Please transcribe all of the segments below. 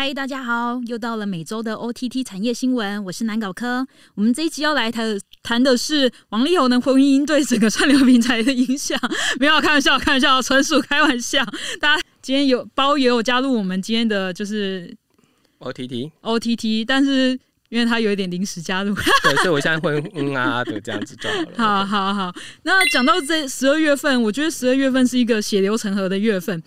嗨，大家好，又到了每周的 OTT 产业新闻，我是南搞科。我们这一期要来谈谈的是王力宏的婚姻对整个串流平台的影响。没有开玩笑，开玩笑，纯属开玩笑。大家今天有包也有加入我们今天的就是 OTT OTT，但是因为他有一点临时加入，对，所以我现在会嗯啊的这样子就好了。好好好，那讲到这十二月份，我觉得十二月份是一个血流成河的月份，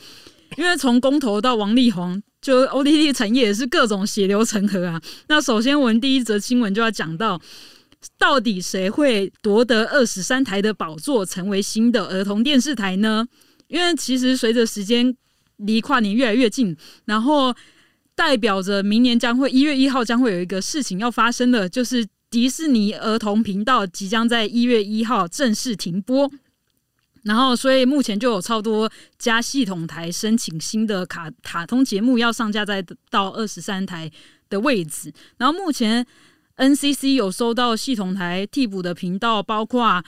因为从公投到王力宏。就 OTT 产业也是各种血流成河啊。那首先，我们第一则新闻就要讲到，到底谁会夺得二十三台的宝座，成为新的儿童电视台呢？因为其实随着时间离跨年越来越近，然后代表着明年将会一月一号将会有一个事情要发生的，就是迪士尼儿童频道即将在一月一号正式停播。然后，所以目前就有超多家系统台申请新的卡卡通节目要上架在到二十三台的位置。然后目前 NCC 有收到系统台替补的频道，包括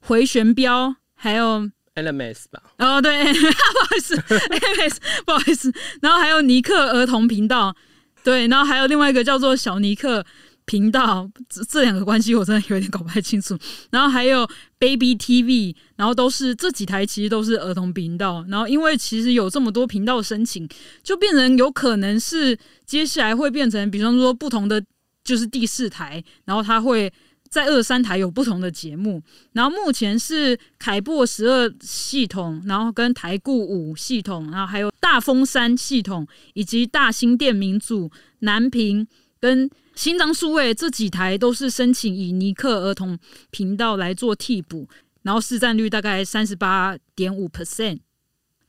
回旋镖，还有 LMS 吧？哦，对，不好意思，LMS，不好意思。然后还有尼克儿童频道，对，然后还有另外一个叫做小尼克。频道这这两个关系我真的有点搞不太清楚，然后还有 Baby TV，然后都是这几台其实都是儿童频道，然后因为其实有这么多频道申请，就变成有可能是接下来会变成，比方说不同的就是第四台，然后它会在二三台有不同的节目，然后目前是凯擘十二系统，然后跟台固五系统，然后还有大风山系统以及大新店民主南屏跟。新章数位这几台都是申请以尼克儿童频道来做替补，然后市占率大概三十八点五 percent。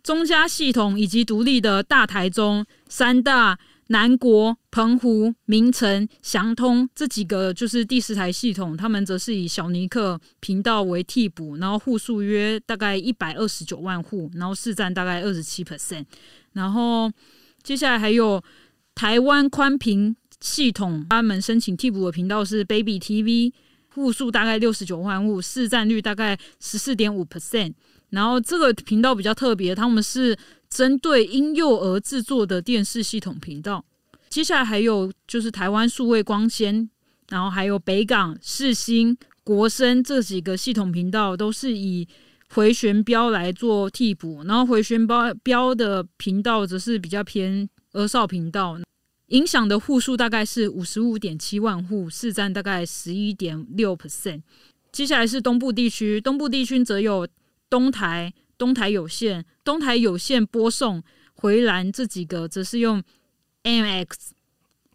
中嘉系统以及独立的大台中、三大、南国、澎湖、明城、祥通这几个就是第十台系统，他们则是以小尼克频道为替补，然后户数约大概一百二十九万户，然后市占大概二十七 percent。然后接下来还有台湾宽频。系统他们申请替补的频道是 Baby TV，户数大概六十九万户，市占率大概十四点五 percent。然后这个频道比较特别，他们是针对婴幼儿制作的电视系统频道。接下来还有就是台湾数位光纤，然后还有北港世新国声这几个系统频道都是以回旋镖来做替补，然后回旋镖镖的频道则是比较偏儿少频道。影响的户数大概是五十五点七万户，市占大概十一点六 percent。接下来是东部地区，东部地区则有东台、东台有线、东台有线播送、回蓝这几个，则是用 MX，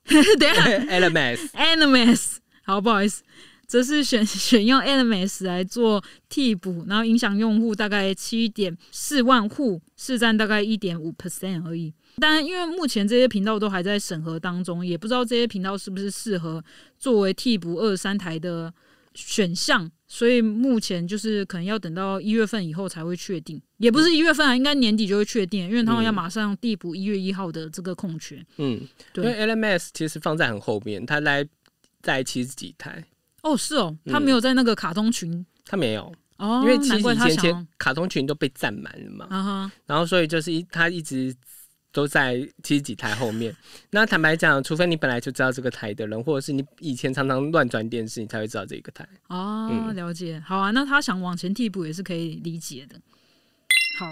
等下 LMS，LMS，好不好意思，则是选选用 LMS 来做替补，然后影响用户大概七点四万户，市占大概一点五 percent 而已。但因为目前这些频道都还在审核当中，也不知道这些频道是不是适合作为替补二三台的选项，所以目前就是可能要等到一月份以后才会确定，也不是一月份啊，应该年底就会确定，因为他们要马上递补一月一号的这个空缺。嗯，对，因为 LMS 其实放在很后面，他来在七十几台。哦，是哦，他没有在那个卡通群，他没有。哦，因为其实以前卡通群都被占满了嘛，然后所以就是一他一直。都在七十几台后面。那坦白讲，除非你本来就知道这个台的人，或者是你以前常常乱转电视，你才会知道这个台。哦，了解。好啊，那他想往前替补也是可以理解的。好，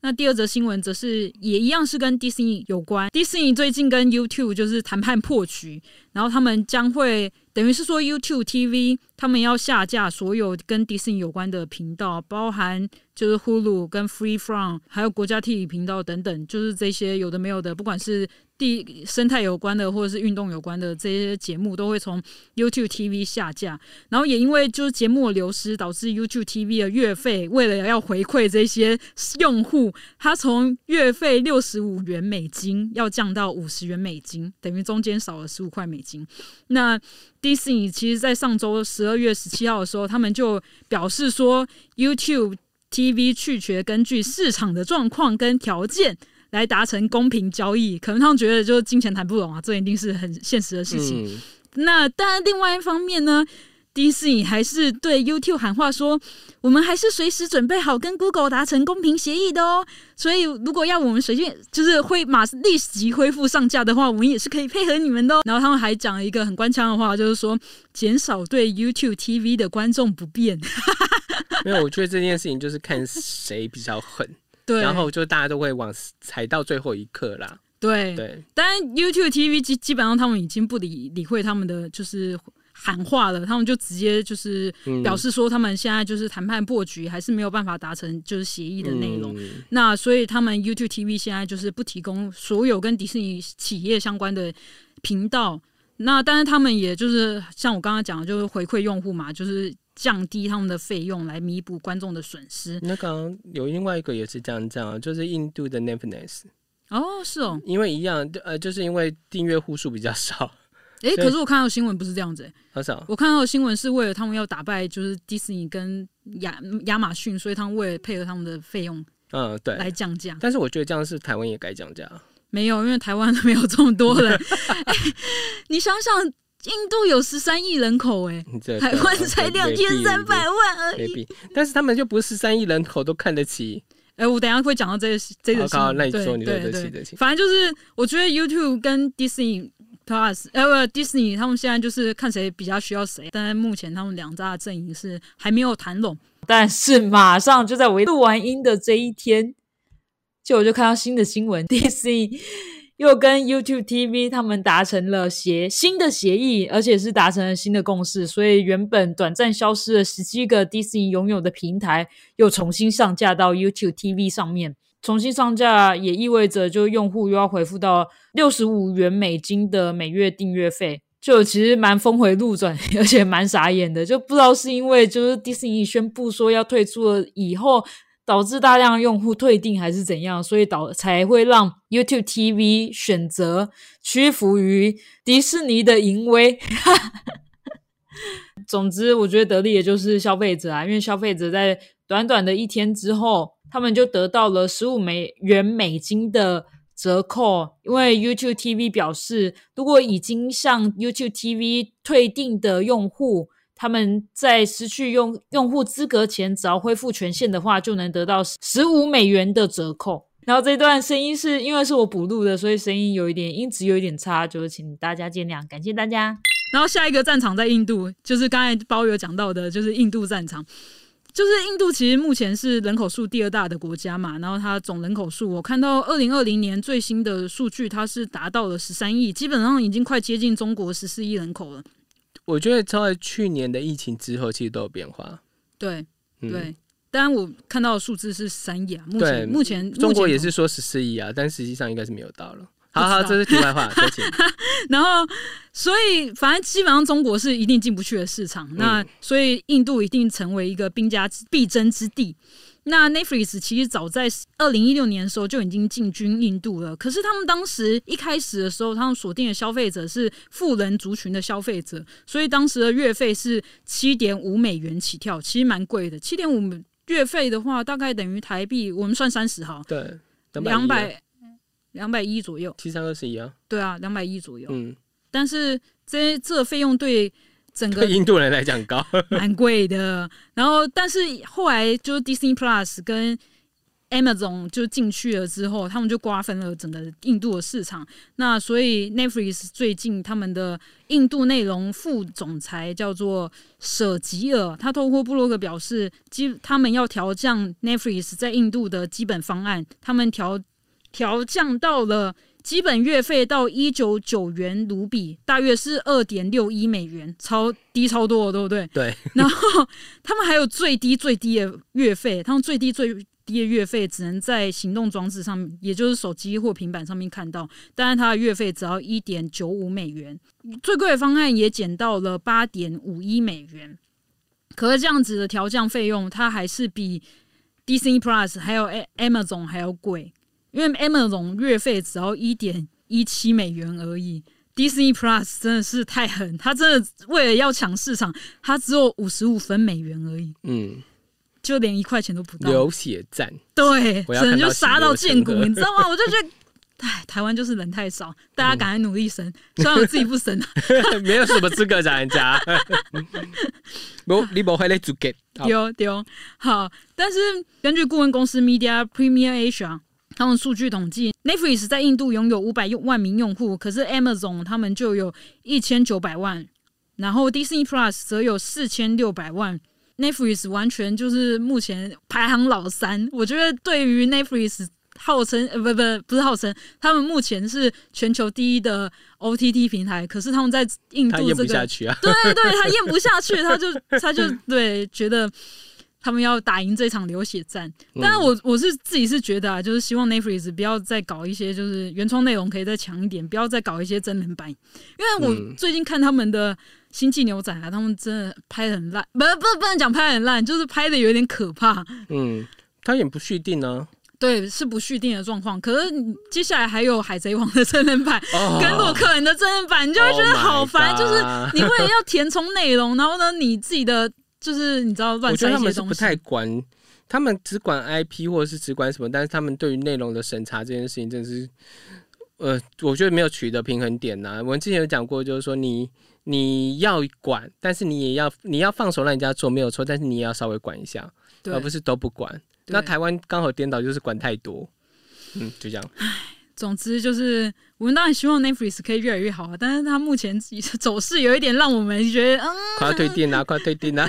那第二则新闻则是也一样是跟 Disney 有关。Disney 最近跟 YouTube 就是谈判破局，然后他们将会等于是说 YouTube TV 他们要下架所有跟迪士尼有关的频道，包含。就是 Hulu 跟 Free From，还有国家地理频道等等，就是这些有的没有的，不管是地生态有关的，或者是运动有关的这些节目，都会从 YouTube TV 下架。然后也因为就是节目的流失，导致 YouTube TV 的月费为了要回馈这些用户，它从月费六十五元美金要降到五十元美金，等于中间少了十五块美金。那 Disney 其实，在上周十二月十七号的时候，他们就表示说 YouTube。TV 去绝，根据市场的状况跟条件来达成公平交易，可能他们觉得就是金钱谈不拢啊，这一定是很现实的事情。那当然，另外一方面呢迪士尼还是对 YouTube 喊话说，我们还是随时准备好跟 Google 达成公平协议的哦。所以如果要我们随便就是会马立即恢复上架的话，我们也是可以配合你们的。然后他们还讲了一个很官腔的话，就是说减少对 YouTube TV 的观众不便。没有，我觉得这件事情就是看谁比较狠，对，然后就大家都会往踩到最后一刻啦。对对，但 YouTube TV 基基本上他们已经不理理会他们的就是喊话了，他们就直接就是表示说他们现在就是谈判破局，还是没有办法达成就是协议的内容。那所以他们 YouTube TV 现在就是不提供所有跟迪士尼企业相关的频道。那但是他们也就是像我刚刚讲的，就是回馈用户嘛，就是降低他们的费用来弥补观众的损失。那刚刚有另外一个也是这样讲，就是印度的 Netflix。哦，是哦，因为一样，呃，就是因为订阅户数比较少。哎，可是我看到新闻不是这样子，很少？我看到新闻是为了他们要打败就是迪士尼跟亚亚马逊，所以他们为了配合他们的费用，嗯，对，来降价。但是我觉得这样是台湾也该降价。没有，因为台湾没有这么多人。你想想，印度有十三亿人口，哎，台湾才两千三百万而已。但是他们就不是十三亿人口都看得起。哎，我等下会讲到这这个那你说你的得起得起。反正就是，我觉得 YouTube 跟 Disney Plus，呃，不，Disney 他们现在就是看谁比较需要谁。但是目前他们两大阵营是还没有谈拢。但是马上就在我录完音的这一天，就我就看到新的新闻，Disney。又跟 YouTube TV 他们达成了协新的协议，而且是达成了新的共识，所以原本短暂消失了十七个 Disney 拥有的平台又重新上架到 YouTube TV 上面。重新上架也意味着，就用户又要回复到六十五元美金的每月订阅费，就其实蛮峰回路转，而且蛮傻眼的，就不知道是因为就是 Disney 宣布说要退出了以后。导致大量用户退订还是怎样，所以导才会让 YouTube TV 选择屈服于迪士尼的淫威。总之，我觉得得利也就是消费者啊，因为消费者在短短的一天之后，他们就得到了十五美元美金的折扣。因为 YouTube TV 表示，如果已经向 YouTube TV 退订的用户。他们在失去用用户资格前，只要恢复权限的话，就能得到十五美元的折扣。然后这段声音是因为是我补录的，所以声音有一点音质有一点差，就是请大家见谅，感谢大家。然后下一个战场在印度，就是刚才包有讲到的，就是印度战场。就是印度其实目前是人口数第二大的国家嘛，然后它总人口数，我看到二零二零年最新的数据，它是达到了十三亿，基本上已经快接近中国十四亿人口了。我觉得在去年的疫情之后，其实都有变化。对，对，当然我看到的数字是三亿啊。目前目前中国也是说十四亿啊，但实际上应该是没有到了。好好，这是题外话，再见。然后，所以反正基本上中国是一定进不去的市场，那所以印度一定成为一个兵家必争之地。那 Netflix 其实早在二零一六年的时候就已经进军印度了，可是他们当时一开始的时候，他们锁定的消费者是富人族群的消费者，所以当时的月费是七点五美元起跳，其实蛮贵的。七点五月费的话，大概等于台币，我们算三十哈，对，两百两百一左右，七三二十一啊，对啊，两百一左右。嗯，但是这这费用对。整个印度人来讲高，蛮贵的。然后，但是后来就是 Disney Plus 跟 Amazon 就进去了之后，他们就瓜分了整个印度的市场。那所以 Netflix 最近他们的印度内容副总裁叫做舍吉尔，他透过布洛格表示，基他们要调降 Netflix 在印度的基本方案，他们调调降到了。基本月费到一九九元卢比，大约是二点六一美元，超低超多，对不对？对。然后他们还有最低最低的月费，他们最低最低的月费只能在行动装置上面，也就是手机或平板上面看到。但是它的月费只要一点九五美元，最贵的方案也减到了八点五一美元。可是这样子的调降费用，它还是比 Disney Plus 还有 Amazon 还要贵。因为 Amazon 月费只要一点一七美元而已，Disney Plus 真的是太狠，他真的为了要抢市场，他只有五十五分美元而已，嗯，就连一块钱都不到，流血战，对，只能就杀到见骨，你知道吗？我就觉得唉，台湾就是人太少，大家赶快努力生，虽然我自己不生啊，没有什么资格讲人家。不，你不会来做给。丢丢好，但是根据顾问公司 Media Premier Asia 他们数据统计，Netflix 在印度拥有五百万名用户，可是 Amazon 他们就有一千九百万，然后 Disney Plus 则有四千六百万。Netflix 完全就是目前排行老三，我觉得对于 Netflix。号称呃不不不是号称，他们目前是全球第一的 OTT 平台，可是他们在印度这个，对对，他咽不下去，他就他就对觉得他们要打赢这场流血战。但是我我是自己是觉得啊，就是希望 Netflix 不要再搞一些就是原创内容可以再强一点，不要再搞一些真人版，因为我最近看他们的星际牛仔啊，他们真的拍的很烂，不不不能讲拍很烂，就是拍的有点可怕。嗯，他也不续订呢。对，是不续订的状况。可是接下来还有《海贼王》的真人版跟洛克人的真人版，你就会觉得好烦。就是你为了要填充内容，然后呢，你自己的就是你知道乱塞一些东西。不太管，他们只管 IP 或者是只管什么，但是他们对于内容的审查这件事情，真的是呃，我觉得没有取得平衡点呐。我们之前有讲过，就是说你你要管，但是你也要你要放手让人家做没有错，但是你也要稍微管一下，而不是都不管。那台湾刚好颠倒，就是管太多，嗯，就这样。唉，总之就是我们当然希望 Netflix 可以越来越好啊，但是它目前走势有一点让我们觉得，嗯，快退订啊，快退订啊。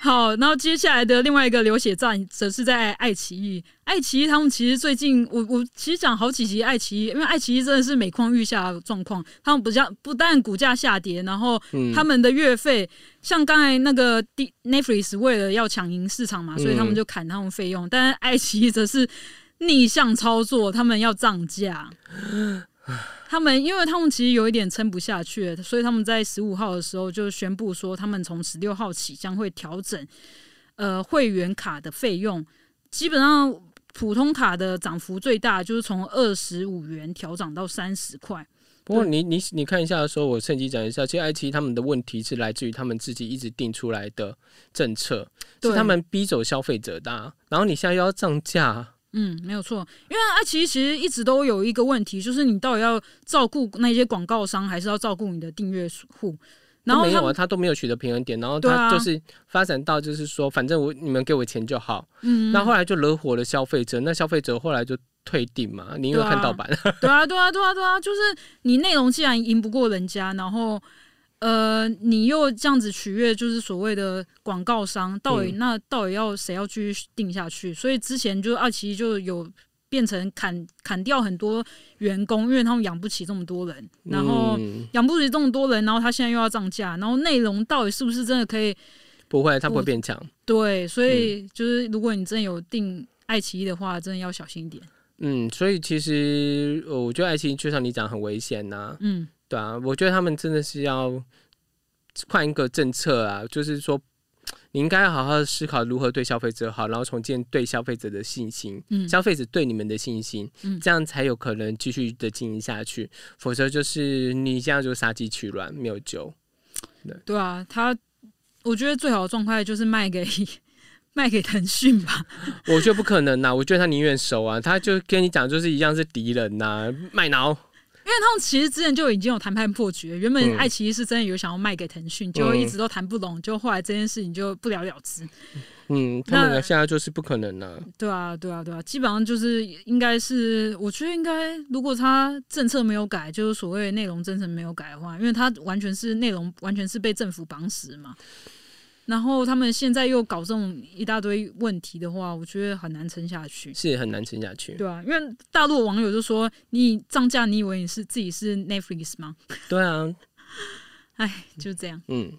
好，然后接下来的另外一个流血战，则是在爱奇艺。爱奇艺他们其实最近，我我其实讲好几集爱奇艺，因为爱奇艺真的是每况愈下状况。他们不像不但股价下跌，然后他们的月费，像刚才那个 Netflix 为了要抢赢市场嘛，所以他们就砍他们费用。但是爱奇艺则是逆向操作，他们要涨价。他们，因为他们其实有一点撑不下去，所以他们在十五号的时候就宣布说，他们从十六号起将会调整呃会员卡的费用。基本上普通卡的涨幅最大就是从二十五元调涨到三十块。不过你你你看一下的时候，我趁机讲一下，其实爱奇艺他们的问题是来自于他们自己一直定出来的政策，是他们逼走消费者的。然后你现在又要涨价。嗯，没有错，因为爱奇艺其实一直都有一个问题，就是你到底要照顾那些广告商，还是要照顾你的订阅户？然后没有啊，他都没有取得平衡点，然后他就是发展到就是说，反正我你们给我钱就好。嗯，那后来就惹火了消费者，那消费者后来就退订嘛，你因为看盗版。对啊，对啊，对啊，对啊，就是你内容既然赢不过人家，然后。呃，你又这样子取悦，就是所谓的广告商，到底那到底要谁要继续定下去？所以之前就二期就有变成砍砍掉很多员工，因为他们养不起这么多人，然后养不起这么多人，然后他现在又要涨价，然后内容到底是不是真的可以？不会，它不会变强。对，所以就是如果你真的有订爱奇艺的话，真的要小心一点。嗯，所以其实我觉得爱奇艺就像你讲很危险呐。嗯。对啊，我觉得他们真的是要换一个政策啊，就是说，你应该好好思考如何对消费者好，然后重建对消费者的信心，嗯，消费者对你们的信心，嗯，这样才有可能继续的经营下去，否则就是你这样就杀鸡取卵，没有救。对对啊，他我觉得最好的状态就是卖给卖给腾讯吧。我觉得不可能呐，我觉得他宁愿收啊，他就跟你讲，就是一样是敌人呐，卖脑。因为他们其实之前就已经有谈判破局，原本爱奇艺是真的有想要卖给腾讯，就一直都谈不拢，就后来这件事情就不了了之。嗯，他们现在就是不可能了。对啊，对啊，对啊，基本上就是应该是，我觉得应该，如果他政策没有改，就是所谓内容真诚没有改的话，因为他完全是内容完全是被政府绑死嘛。然后他们现在又搞这种一大堆问题的话，我觉得很难撑下去，是很难撑下去。对啊，因为大陆网友就说：“你涨价，你以为你是自己是 Netflix 吗？”对啊，哎，就这样。嗯。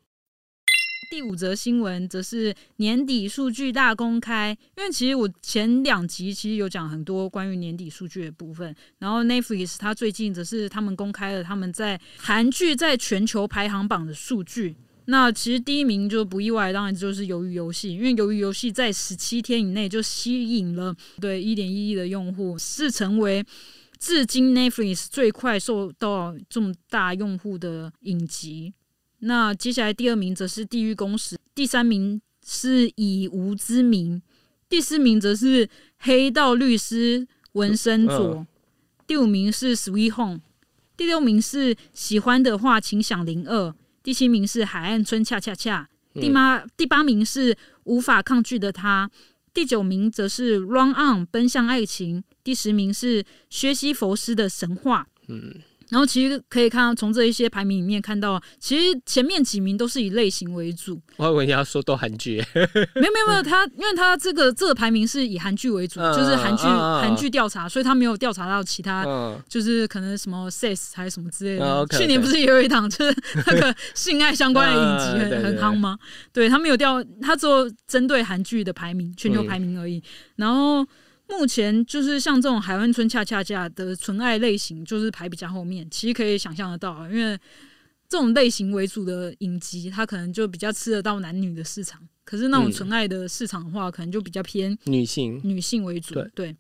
第五则新闻则是年底数据大公开，因为其实我前两集其实有讲很多关于年底数据的部分。然后 Netflix 它最近则是他们公开了他们在韩剧在全球排行榜的数据。那其实第一名就不意外，当然就是鱿鱼游戏，因为鱿鱼游戏在十七天以内就吸引了对一点一亿的用户，是成为至今 Netflix 最快受到这么大用户的影集。那接下来第二名则是《地狱公使》，第三名是以无之名，第四名则是《黑道律师》纹身左，第五名是 Sweet Home，第六名是喜欢的话请响铃二，第七名是海岸村恰恰恰，第八第八名是无法抗拒的他，第九名则是 Run On 奔向爱情，第十名是薛西佛斯的神话。嗯。然后其实可以看到，从这一些排名里面看到，其实前面几名都是以类型为主。我以为你要说都韩剧，没有没有没有，他因为他这个这个排名是以韩剧为主，就是韩剧韩剧调查，所以他没有调查到其他，就是可能什么 sex 还是什么之类的。去年不是也有一档就是那个性爱相关的影集很很夯吗？对他没有调，他只有针对韩剧的排名，全球排名而已。然后。目前就是像这种海湾村恰恰恰的纯爱类型，就是排比较后面。其实可以想象得到，因为这种类型为主的影集，它可能就比较吃得到男女的市场。可是那种纯爱的市场的话，可能就比较偏女性，女性为主。对。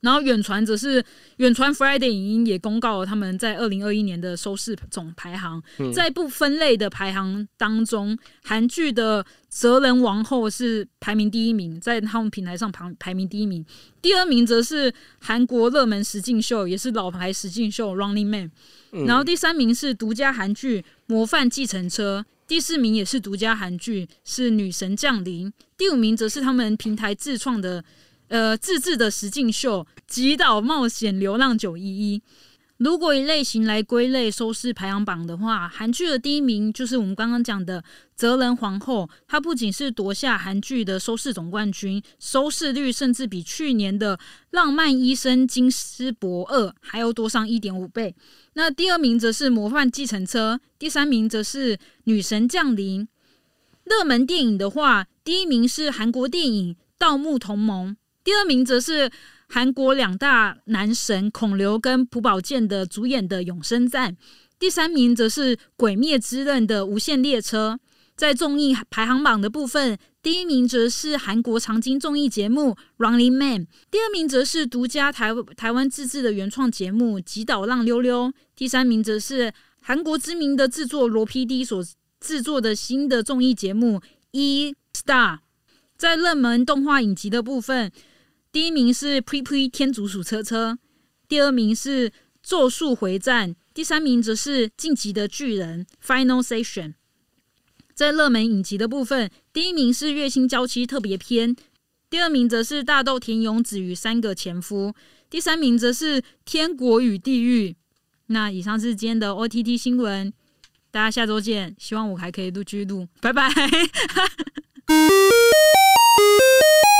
然后远传则是远传 Friday 影音也公告了他们在二零二一年的收视总排行，在不分类的排行当中，韩剧的《哲人王后》是排名第一名，在他们平台上排排名第一名。第二名则是韩国热门实境秀，也是老牌实境秀《Running Man》。然后第三名是独家韩剧《模范继承车》，第四名也是独家韩剧是《女神降临》，第五名则是他们平台自创的。呃，自制的实境秀《极岛冒险流浪九一一》，如果以类型来归类收视排行榜的话，韩剧的第一名就是我们刚刚讲的《泽人皇后》，它不仅是夺下韩剧的收视总冠军，收视率甚至比去年的《浪漫医生金斯伯二》还要多上一点五倍。那第二名则是《模范继承车》，第三名则是《女神降临》。热门电影的话，第一名是韩国电影《盗墓同盟》。第二名则是韩国两大男神孔刘跟朴宝剑的主演的《永生赞》，第三名则是《鬼灭之刃》的《无限列车》。在综艺排行榜的部分，第一名则是韩国长金综艺节目《Running Man》，第二名则是独家台台湾自制的原创节目《极岛浪溜溜》，第三名则是韩国知名的制作罗 PD 所制作的新的综艺节目《E Star》。在热门动画影集的部分。第一名是《Pre Pre 天竺鼠车车》，第二名是《咒术回战》，第三名则是《晋级的巨人》Final Session。在热门影集的部分，第一名是《月薪娇妻特别篇》，第二名则是《大豆田勇子与三个前夫》，第三名则是《天国与地狱》。那以上是今天的 OTT 新闻，大家下周见。希望我还可以录剧录，拜拜。Thank you.